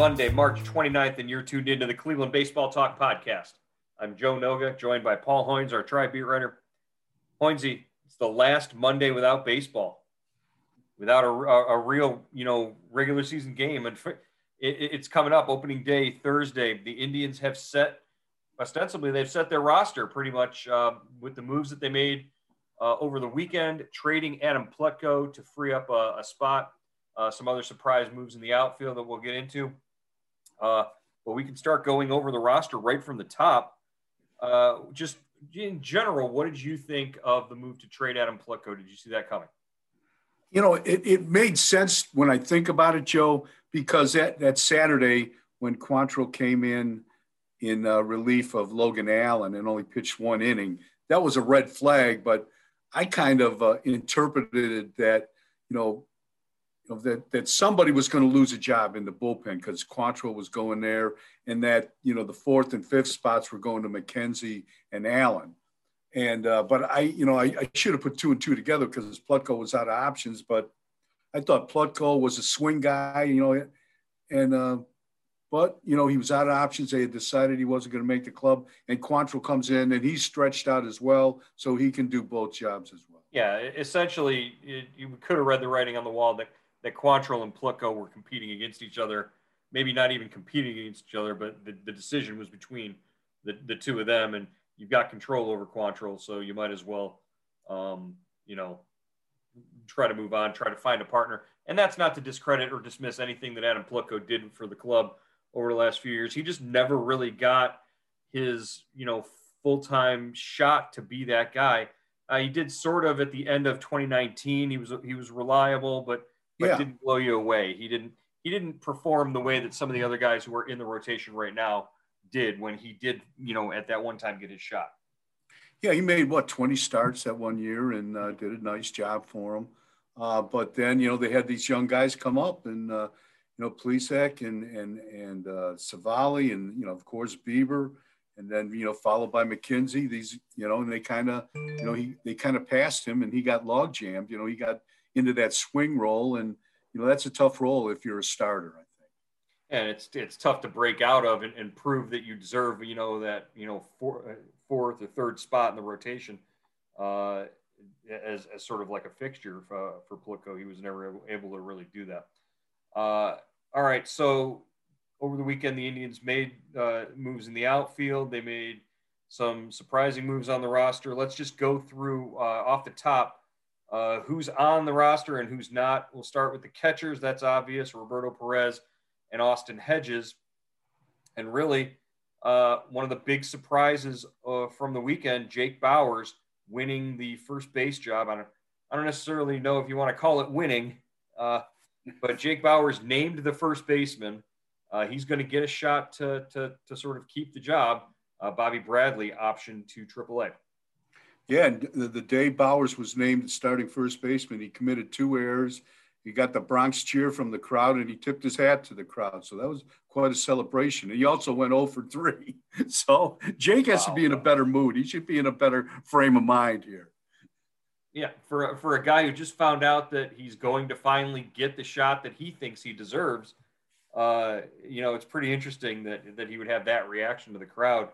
Monday, March 29th, and you're tuned into the Cleveland Baseball Talk podcast. I'm Joe Noga, joined by Paul Hoynes, our tri beat writer. Hoynesy, it's the last Monday without baseball, without a, a, a real, you know, regular season game. And it, it's coming up opening day Thursday. The Indians have set, ostensibly, they've set their roster pretty much uh, with the moves that they made uh, over the weekend, trading Adam Plutko to free up a, a spot. Uh, some other surprise moves in the outfield that we'll get into. Uh, but we can start going over the roster right from the top. Uh, just in general, what did you think of the move to trade Adam Plutko? Did you see that coming? You know, it, it made sense when I think about it, Joe, because that, that Saturday when Quantrill came in in uh, relief of Logan Allen and only pitched one inning, that was a red flag. But I kind of uh, interpreted that, you know, that that somebody was going to lose a job in the bullpen because Quantrill was going there, and that you know the fourth and fifth spots were going to McKenzie and Allen. And uh, but I, you know, I, I should have put two and two together because Plutko was out of options. But I thought Plutko was a swing guy, you know, and uh, but you know he was out of options. They had decided he wasn't going to make the club, and Quantrill comes in and he's stretched out as well, so he can do both jobs as well. Yeah, essentially, you could have read the writing on the wall that that Quantrill and Plutko were competing against each other. Maybe not even competing against each other, but the, the decision was between the, the two of them, and you've got control over Quantrill, so you might as well, um, you know, try to move on, try to find a partner. And that's not to discredit or dismiss anything that Adam Plutko did for the club over the last few years. He just never really got his, you know, full-time shot to be that guy. Uh, he did sort of at the end of 2019. He was he was reliable, but but Yeah. didn't blow you away. He didn't he didn't perform the way that some of the other guys who are in the rotation right now did when he did, you know, at that one time get his shot. Yeah, he made what 20 starts that one year and uh, did a nice job for him. Uh, but then you know they had these young guys come up and uh, you know Plesac and and and uh, Civale and you know of course Bieber and then you know followed by McKenzie. These you know and they kind of you know he they kind of passed him and he got log jammed. You know he got into that swing role and you know that's a tough role if you're a starter. I think. and it's it's tough to break out of and, and prove that you deserve you know that you know four, uh, fourth or third spot in the rotation uh, as, as sort of like a fixture for, for Plutko. He was never able, able to really do that. Uh, all right, so over the weekend the Indians made uh, moves in the outfield. They made some surprising moves on the roster. Let's just go through uh, off the top uh, who's on the roster and who's not. We'll start with the catchers. That's obvious. Roberto Perez and Austin Hedges. And really, uh, one of the big surprises uh, from the weekend, Jake Bauers winning the first base job. I don't, I don't necessarily know if you want to call it winning, uh, but Jake Bauers named the first baseman. Uh, he's going to get a shot to, to, to sort of keep the job. Uh, Bobby Bradley option to AAA. Yeah, and the, the day Bauers was named starting first baseman, he committed two errors. He got the Bronx cheer from the crowd, and he tipped his hat to the crowd. So that was quite a celebration. And he also went 0 for 3. So Jake has to be in a better mood. He should be in a better frame of mind here. Yeah, for for a guy who just found out that he's going to finally get the shot that he thinks he deserves, uh, you know, it's pretty interesting that that he would have that reaction to the crowd.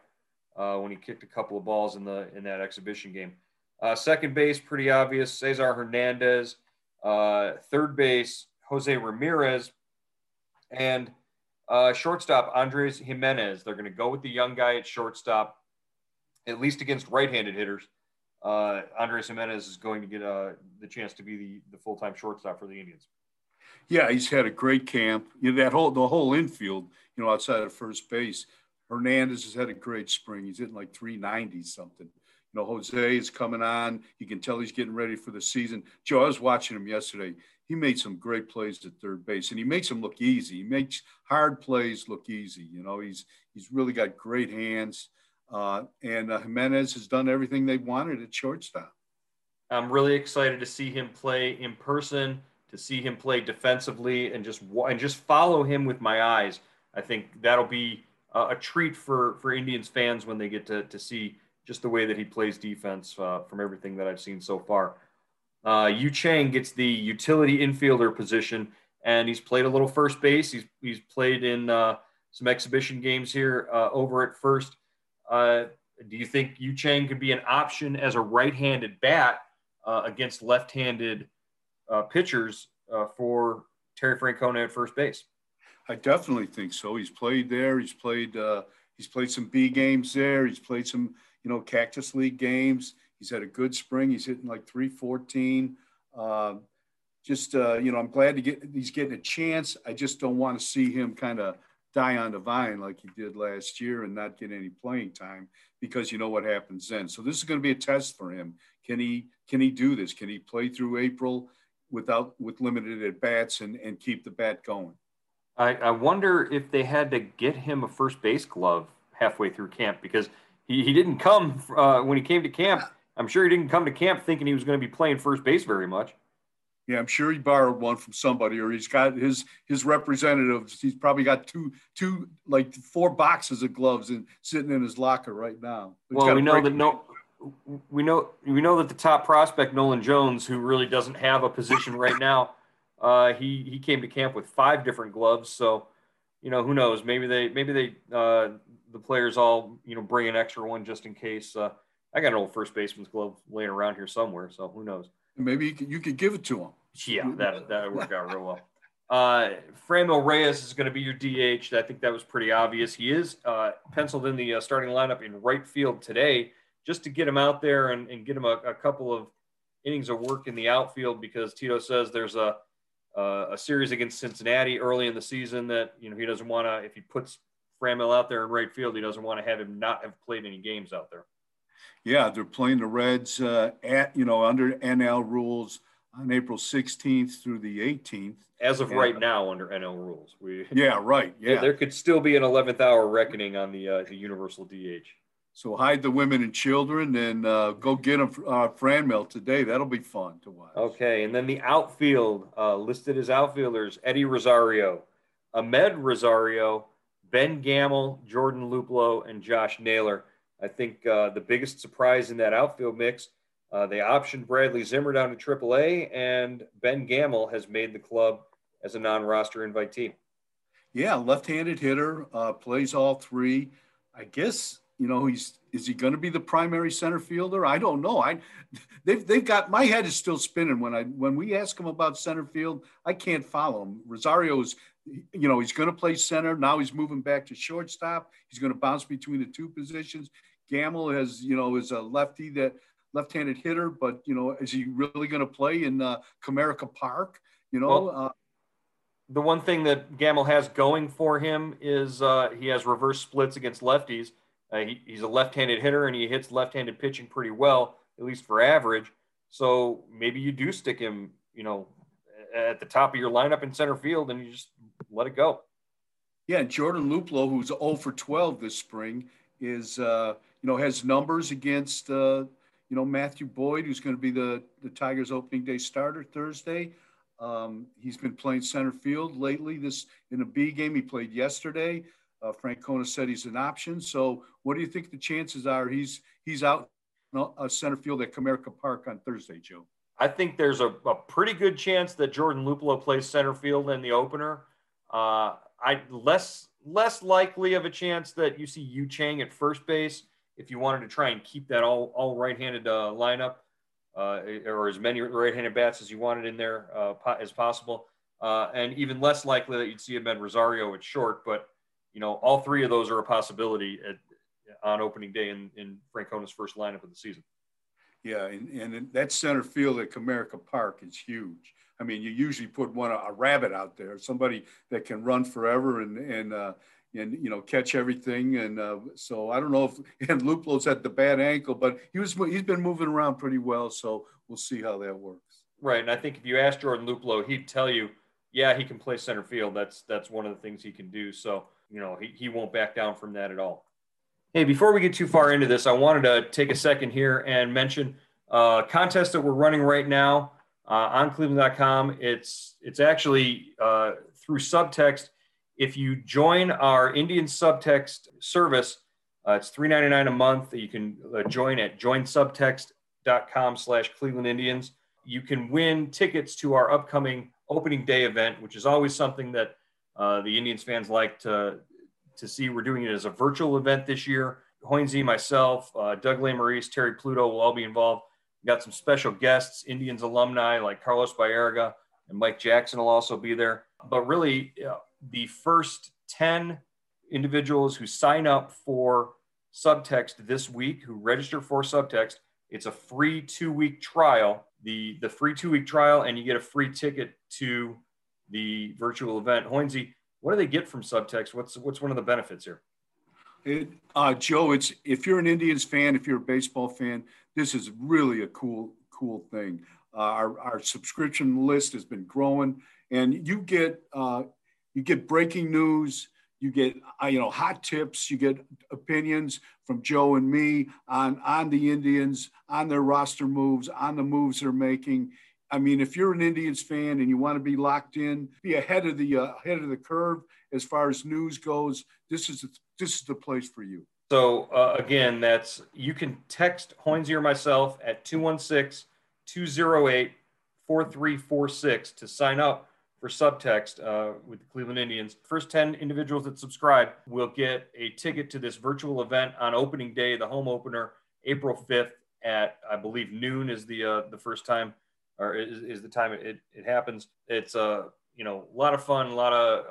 uh, when he kicked a couple of balls in the in that exhibition game. Uh, second base, pretty obvious, Cesar Hernandez. Uh, third base, Jose Ramirez, and uh, shortstop Andres Gimenez. They're going to go with the young guy at shortstop, at least against right-handed hitters. Uh, Andres Gimenez is going to get uh, the chance to be the, the full-time shortstop for the Indians. Yeah, he's had a great camp. You know, that whole the whole infield, you know, outside of first base. Hernandez has had a great spring. He's hitting like 390 something. You know, Jose is coming on. You can tell he's getting ready for the season. Joe, I was watching him yesterday. He made some great plays at third base, and he makes them look easy. He makes hard plays look easy. You know, he's he's really got great hands. Uh, and uh, Gimenez has done everything they wanted at shortstop. I'm really excited to see him play in person, to see him play defensively, and just and just follow him with my eyes. I think that'll be a, a treat for for Indians fans when they get to to see just the way that he plays defense uh, from everything that I've seen so far. Uh, Yu Chang gets the utility infielder position, and he's played a little first base. He's he's played in uh, some exhibition games here uh, over at first. Uh, do you think Yu Chang could be an option as a right-handed bat uh, against left-handed uh, pitchers for Terry Francona at first base? I definitely think so. He's played there. He's played. he's played some B games there. He's played some you know, Cactus League games. He's had a good spring. He's hitting like 314. Uh, just, uh, you know, I'm glad to get, he's getting a chance. I just don't want to see him kind of die on the vine like he did last year and not get any playing time because you know what happens then. So this is going to be a test for him. Can he, can he do this? Can he play through April without, with limited at bats and, and keep the bat going? I, I wonder if they had to get him a first base glove halfway through camp because – he, he didn't come uh, when he came to camp. I'm sure he didn't come to camp thinking he was going to be playing first base very much. Yeah, I'm sure he borrowed one from somebody, or he's got his his representatives. He's probably got two two like four boxes of gloves and sitting in his locker right now. He's well, we know that no, we know we know that the top prospect Nolan Jones, who really doesn't have a position right now, uh, he he came to camp with five different gloves. So, you know, who knows? Maybe they maybe they uh, the players all you know bring an extra one just in case. Uh, I got an old first baseman's glove laying around here somewhere, so who knows? Maybe you could, you could give it to him. Yeah, that that would work out real well. Uh, Franmil Reyes is going to be your DH. I think that was pretty obvious. He is uh, penciled in the uh, starting lineup in right field today, just to get him out there and, and get him a, a, couple of innings of work in the outfield because Tito says there's a uh, a series against Cincinnati early in the season that you know he doesn't want to if he puts Franmil out there in right field. He doesn't want to have him not have played any games out there. Yeah, they're playing the Reds uh, at you know under NL rules on April 16th through the 18th. As of and, right now, under NL rules, we yeah right yeah there could still be an 11th hour reckoning on the uh, the universal DH. So hide the women and children and uh, go get them uh, Franmil today. That'll be fun to watch. Okay, and then the outfield uh, listed as outfielders: Eddie Rosario, Amed Rosario, Ben Gamel, Jordan Luplow, and Josh Naylor. I think uh, the biggest surprise in that outfield mix, uh, they optioned Bradley Zimmer down to AAA, and Ben Gamel has made the club as a non-roster invitee. Yeah, left-handed hitter, uh, plays all three. I guess you know he's is he going to be the primary center fielder? I don't know. I they've they've got my head is still spinning when I when we ask him about center field. I can't follow him. Rosario's you know, he's going to play center. Now he's moving back to shortstop. He's going to bounce between the two positions. Gamel has, you know, is a lefty that left-handed hitter, but you know, is he really going to play in uh, Comerica Park? You know, well, uh, the one thing that Gamel has going for him is uh, he has reverse splits against lefties. Uh, he, he's a left-handed hitter and he hits left-handed pitching pretty well, at least for average. So maybe you do stick him, you know, at the top of your lineup in center field and you just let it go. Yeah, Jordan Luplow, who's 0 for 12 this spring, is uh, you know has numbers against uh, you know Matthew Boyd, who's going to be the the Tigers' opening day starter Thursday. Um, he's been playing center field lately. This in a B game he played yesterday. Uh, Francona said he's an option. So, what do you think the chances are he's he's out uh, center field at Comerica Park on Thursday, Joe? I think there's a, a pretty good chance that Jordan Luplow plays center field in the opener. Uh, I less less likely of a chance that you see Yu Chang at first base if you wanted to try and keep that all all right-handed uh, lineup uh, or as many right-handed bats as you wanted in there uh, as possible, uh, and even less likely that you'd see Amed Rosario at short. But you know, all three of those are a possibility at, on opening day in, in Francona's first lineup of the season. Yeah, and, and that center field at Comerica Park is huge. I mean, you usually put one a rabbit out there, somebody that can run forever and and uh, and you know catch everything. And uh, so I don't know if and Luplow's had the bad ankle, but he was he's been moving around pretty well. So we'll see how that works. Right, and I think if you ask Jordan Luplo, he'd tell you, yeah, he can play center field. That's that's one of the things he can do. So you know he, he won't back down from that at all. Hey, before we get too far into this, I wanted to take a second here and mention a contest that we're running right now uh, on Cleveland.com. It's it's actually uh, through subtext. If you join our Indian subtext service, uh, it's $3.99 a month. You can uh, join at joinsubtext.com slash Cleveland Indians. You can win tickets to our upcoming opening day event, which is always something that uh, the Indians fans like to, to see. We're doing it as a virtual event this year. Hoynesy, myself, uh, Doug Lesmerises, Terry Pluto will all be involved. We've got some special guests, Indians alumni like Carlos Baerga and Mike Jackson will also be there. But really, uh, the first 10 individuals who sign up for subtext this week, who register for subtext, it's a free two week trial. The, the free two week trial, and you get a free ticket to the virtual event. Hoynesy, what do they get from subtext? What's what's one of the benefits here? It, uh, Joe, it's if you're an Indians fan, if you're a baseball fan, this is really a cool cool thing. Uh, our, our subscription list has been growing, and you get uh, you get breaking news, you get uh, you know hot tips, you get opinions from Joe and me on on the Indians, on their roster moves, on the moves they're making. I mean, if you're an Indians fan and you want to be locked in, be ahead of the uh, ahead of the curve as far as news goes, this is this is the place for you. So uh, again, that's you can text Hoynesy or myself at 216-208-4346 to sign up for subtext uh, with the Cleveland Indians. First 10 individuals that subscribe will get a ticket to this virtual event on opening day, the home opener, April 5th at I believe noon is the uh, the first time or is, is the time it, it happens. It's a uh, you know a lot of fun, a lot of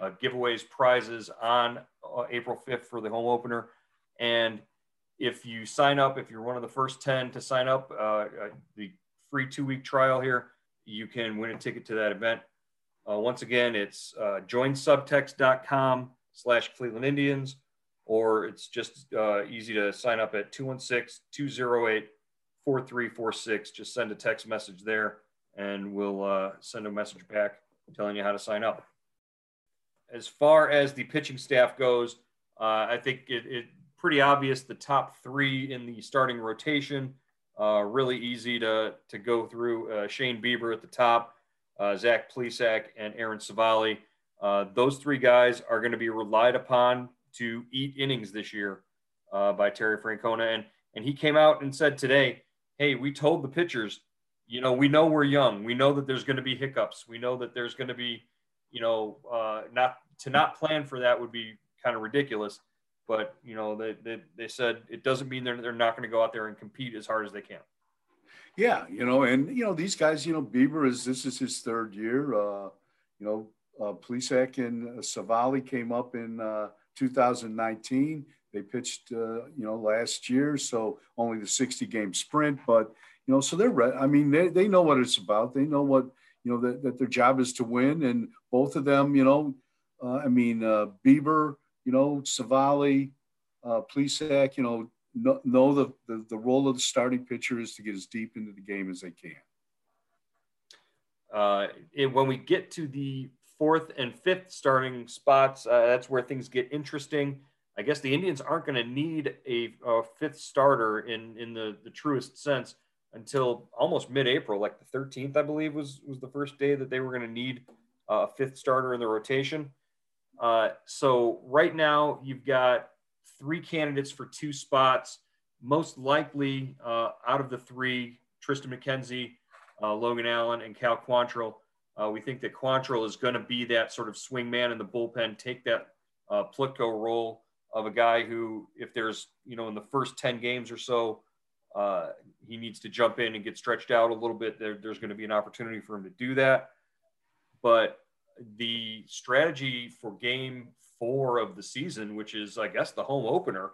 uh, uh, giveaways, prizes on uh, April 5th for the home opener. And if you sign up, if you're one of the first 10 to sign up, uh, uh, the free two week trial here, you can win a ticket to that event. once again, it's joinsubtext.com slash Cleveland Indians, or it's just easy to sign up at 216 208 4346. Just send a text message there and we'll uh, send a message back telling you how to sign up. As far as the pitching staff goes, uh, I think it, it, pretty obvious the top three in the starting rotation. Uh, really easy to, to go through. Uh, Shane Bieber at the top, uh, Zach Plesac, and Aaron Civale. Uh, those three guys are going to be relied upon to eat innings this year by Terry Francona. And, and he came out and said today, hey, we told the pitchers, you know, we know we're young. We know that there's going to be hiccups. We know that there's going to be, you know, uh, not to not plan for that would be kind of ridiculous. But you know, they, they, they said it doesn't mean they're they're not going to go out there and compete as hard as they can. Yeah, you know, and you know these guys. You know, Bieber is this is his third year. Uh, you know, uh, Plesac and Civale came up in uh, 2019. They pitched, uh, you know, last year, so only the 60 game sprint. But you know, so they're. Re- I mean, they they know what it's about. They know what you know that, that their job is to win, and both of them, you know, uh, I mean, uh, Bieber, you know, Civale, uh, Plesac, you know, know, know the, the the role of the starting pitcher is to get as deep into the game as they can. Uh, it, when we get to the fourth and fifth starting spots, uh, that's where things get interesting. I guess the Indians aren't going to need a, a, fifth starter in in the the truest sense until almost mid-April, like the 13th, I believe was was the first day that they were going to need a fifth starter in the rotation. Uh, so right now you've got three candidates for two spots. Most likely, uh, out of the three, Tristan McKenzie, uh, Logan Allen, and Cal Quantrill. Uh, we think that Quantrill is going to be that sort of swing man in the bullpen, take that uh, Plutko role of a guy who, if there's, you know, in the first 10 games or so, uh, he needs to jump in and get stretched out a little bit. There, there's going to be an opportunity for him to do that. But the strategy for game four of the season, which is, I guess, the home opener,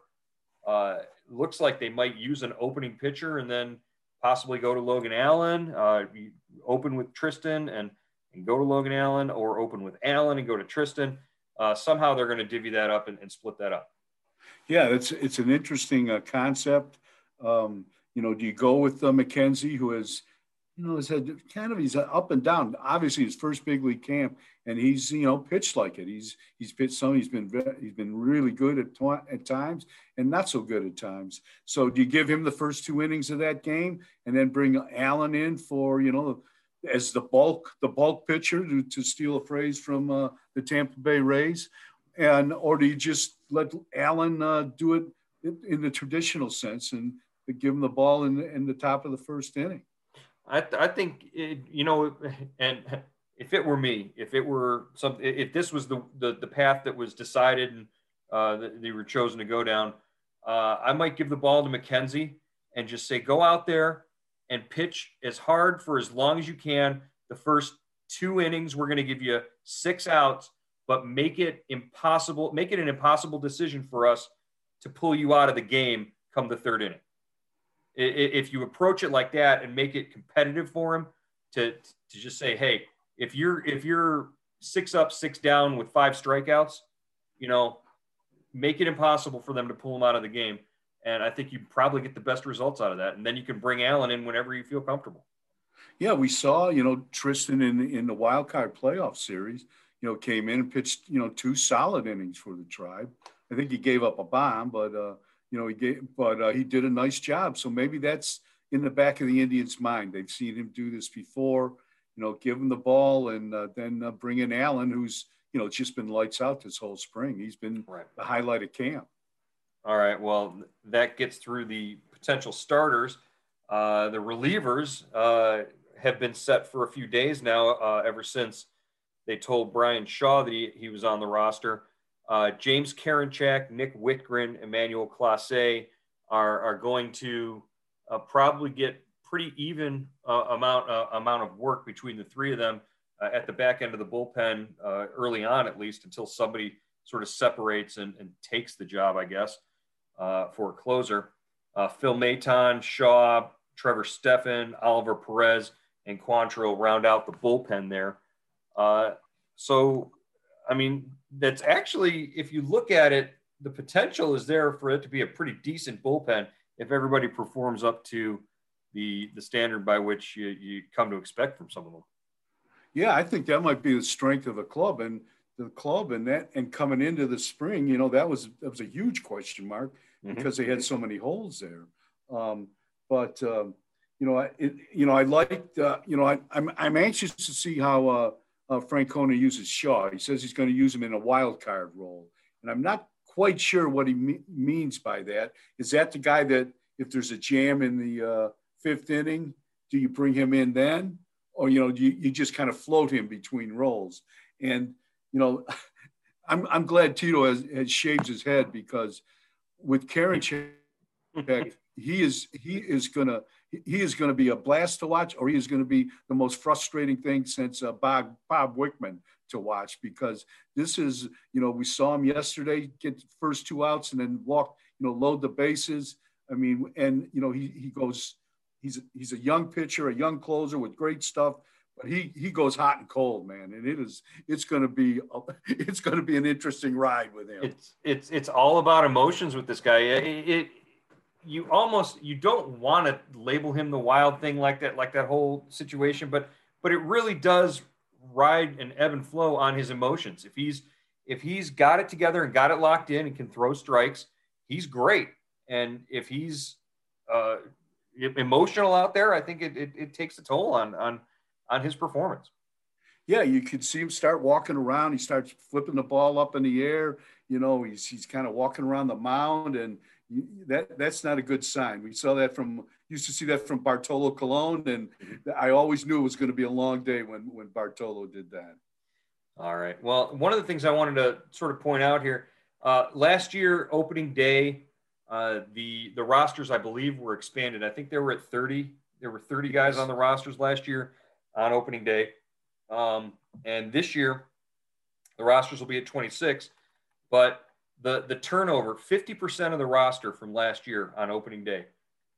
uh, looks like they might use an opening pitcher and then possibly go to Logan Allen, uh, open with Tristan and, and go to Logan Allen, or open with Allen and go to Tristan. Uh, somehow they're going to divvy that up and, and, split that up. Yeah, it's it's an interesting uh, concept. Um, you know, do you go with uh, McKenzie, who has, you know, has had kind of he's up and down. Obviously, his first big league camp, and he's you know pitched like it. He's he's pitched some. He's been he's been really good at at times, and not so good at times. So, do you give him the first two innings of that game, and then bring Allen in for you know as the bulk the bulk pitcher to, to steal a phrase from uh, the Tampa Bay Rays, and or do you just let Allen uh, do it in the traditional sense and give him the ball in the, in the top of the first inning? I, I think it, you know, and if it were me, if it were something, if this was the the, the path that was decided and uh, that they were chosen to go down, uh, I might give the ball to McKenzie and just say, go out there and pitch as hard for as long as you can. The first two innings, we're going to give you six outs, but make it impossible, make it an impossible decision for us to pull you out of the game come the third inning. If you approach it like that and make it competitive for him to, to just say, hey, if you're if you're six up, six down with five strikeouts, you know, make it impossible for them to pull him out of the game. And I think you probably get the best results out of that. And then you can bring Allen in whenever you feel comfortable. Yeah, we saw, you know, Tristan in in the wild card playoff series, you know, came in and pitched, you know, two solid innings for the tribe. I think he gave up a bomb, but uh, you know, he gave, but uh, he did a nice job. So maybe that's in the back of the Indians' mind. They've seen him do this before. You know, give him the ball and uh, then uh, bring in Allen, who's you know just been lights out this whole spring. He's been right. the highlight of camp. All right. Well, that gets through the potential starters. Uh, the relievers uh, have been set for a few days now, uh, ever since they told Bryan Shaw that he, he was on the roster. Uh, James Karinchak, Nick Wittgren, Emmanuel Clase are, are going to uh, probably get pretty even uh, amount amount of work between the three of them at the back end of the bullpen early on, at least until somebody sort of separates and, and takes the job, I guess uh, for a closer. Uh, Phil Maton, Shaw, Trevor Stephan, Oliver Perez, and Quantrill round out the bullpen there. Uh, so, I mean, that's actually, if you look at it, the potential is there for it to be a pretty decent bullpen if everybody performs up to the the standard by which you, you come to expect from some of them. Yeah, I think that might be the strength of the club and the club and that and coming into the spring, you know, that was that was a huge question mark mm-hmm. because they had so many holes there. Um, but um, you know, it, you know, I liked, uh, you know, I, am I'm, I'm anxious to see how uh, uh, Francona uses Shaw. He says he's going to use him in a wild card role, and I'm not quite sure what he me- means by that. Is that the guy that if there's a jam in the uh, fifth inning, do you bring him in then, or you know, you, you just kind of float him between roles? And you know, I'm I'm glad Tito has, has shaved his head because with Karen Check, he is he is gonna he is going to be a blast to watch, or he is going to be the most frustrating thing since uh, Bob Bob Wickman to watch because this is you know we saw him yesterday get the first two outs and then walk you know load the bases. I mean, and you know he he goes he's he's a young pitcher, a young closer with great stuff, but he he goes hot and cold, man, and it is it's going to be it's going to be an interesting ride with him. It's it's it's all about emotions with this guy. It, it you almost you don't want to label him the wild thing like that like that whole situation, but but it really does ride and ebb and flow on his emotions. If he's if he's got it together and got it locked in and can throw strikes, he's great. And if he's uh, emotional out there, I think it, it, it takes a toll on on on his performance. Yeah, you could see him start walking around. He starts flipping the ball up in the air. You know, he's he's kind of walking around the mound, and that that's not a good sign. We saw that from used to see that from Bartolo Colon, and I always knew it was going to be a long day when when Bartolo did that. All right. Well, one of the things I wanted to sort of point out here, Uh, last year, opening day, uh, the the rosters I believe were expanded. I think they were at 30. There were 30 guys on the rosters last year on opening day, um, and this year the rosters will be at 26. But the the turnover, 50% of the roster from last year on opening day.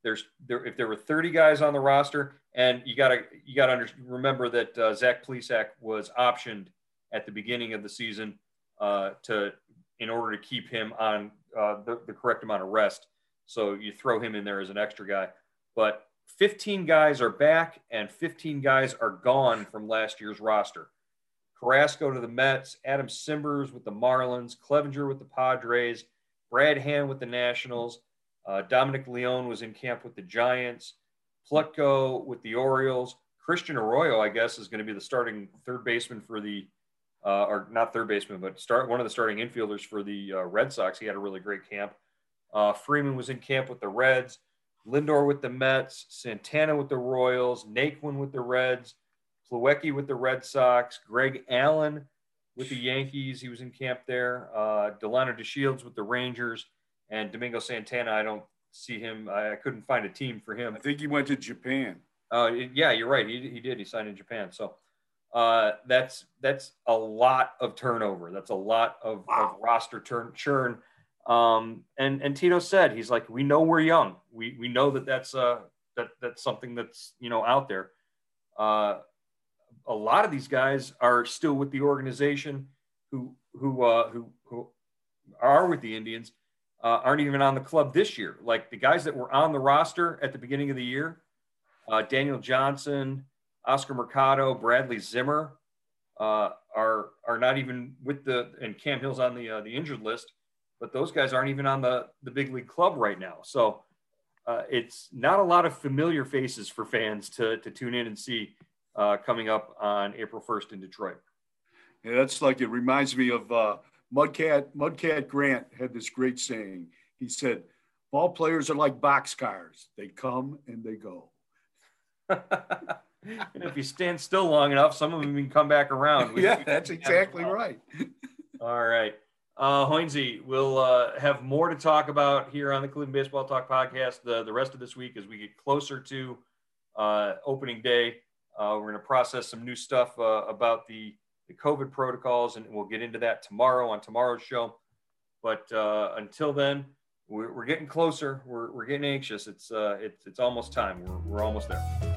There's there if there were 30 guys on the roster, and you gotta you gotta under, remember that uh, Zach Plesac was optioned at the beginning of the season uh, to in order to keep him on uh, the, the correct amount of rest. So you throw him in there as an extra guy. But 15 guys are back and 15 guys are gone from last year's roster. Carrasco to the Mets, Adam Cimbers with the Marlins, Clevenger with the Padres, Brad Hand with the Nationals, uh, Dominic Leone was in camp with the Giants, Plutko with the Orioles, Christian Arroyo, I guess, is going to be the starting third baseman for the, uh, or not third baseman, but start one of the starting infielders for the uh, Red Sox. He had a really great camp. Uh, Freeman was in camp with the Reds, Lindor with the Mets, Santana with the Royals, Naquin with the Reds, Plawecki with the Red Sox, Greg Allen with the Yankees. He was in camp there. Uh, Delino DeShields with the Rangers, and Domingo Santana. I don't see him. I, I couldn't find a team for him. I think he went to Japan. Uh, yeah, you're right. He, he did. He signed in Japan. So uh, that's that's a lot of turnover. That's a lot of, wow. of roster turn churn. Um, and and Tito said he's like, we know we're young. We we know that that's uh that that's something that's you know out there. Uh, a lot of these guys are still with the organization who who uh, who who are with the Indians uh, aren't even on the club this year. Like the guys that were on the roster at the beginning of the year, uh, Daniel Johnson, Oscar Mercado, Bradley Zimmer uh, are are not even with the and Cam Hill's on the uh, the injured list, but those guys aren't even on the the big league club right now. So. Uh, it's not a lot of familiar faces for fans to, to tune in and see uh, coming up on April 1st in Detroit. Yeah, that's like it reminds me of uh, Mudcat. Mudcat Grant had this great saying. He said, "Ball players are like boxcars; they come and they go." and if you stand still long enough, some of them can come back around. We, yeah, that's exactly right. All right. Uh, Hoynesy, we'll uh, have more to talk about here on the Cleveland Baseball Talk podcast the, the rest of this week as we get closer to uh, opening day. Uh, we're going to process some new stuff uh, about the, the COVID protocols, and we'll get into that tomorrow on tomorrow's show. But uh, until then, we're, we're, getting closer. We're, we're getting anxious. It's, uh, it's, it's almost time. We're, we're almost there.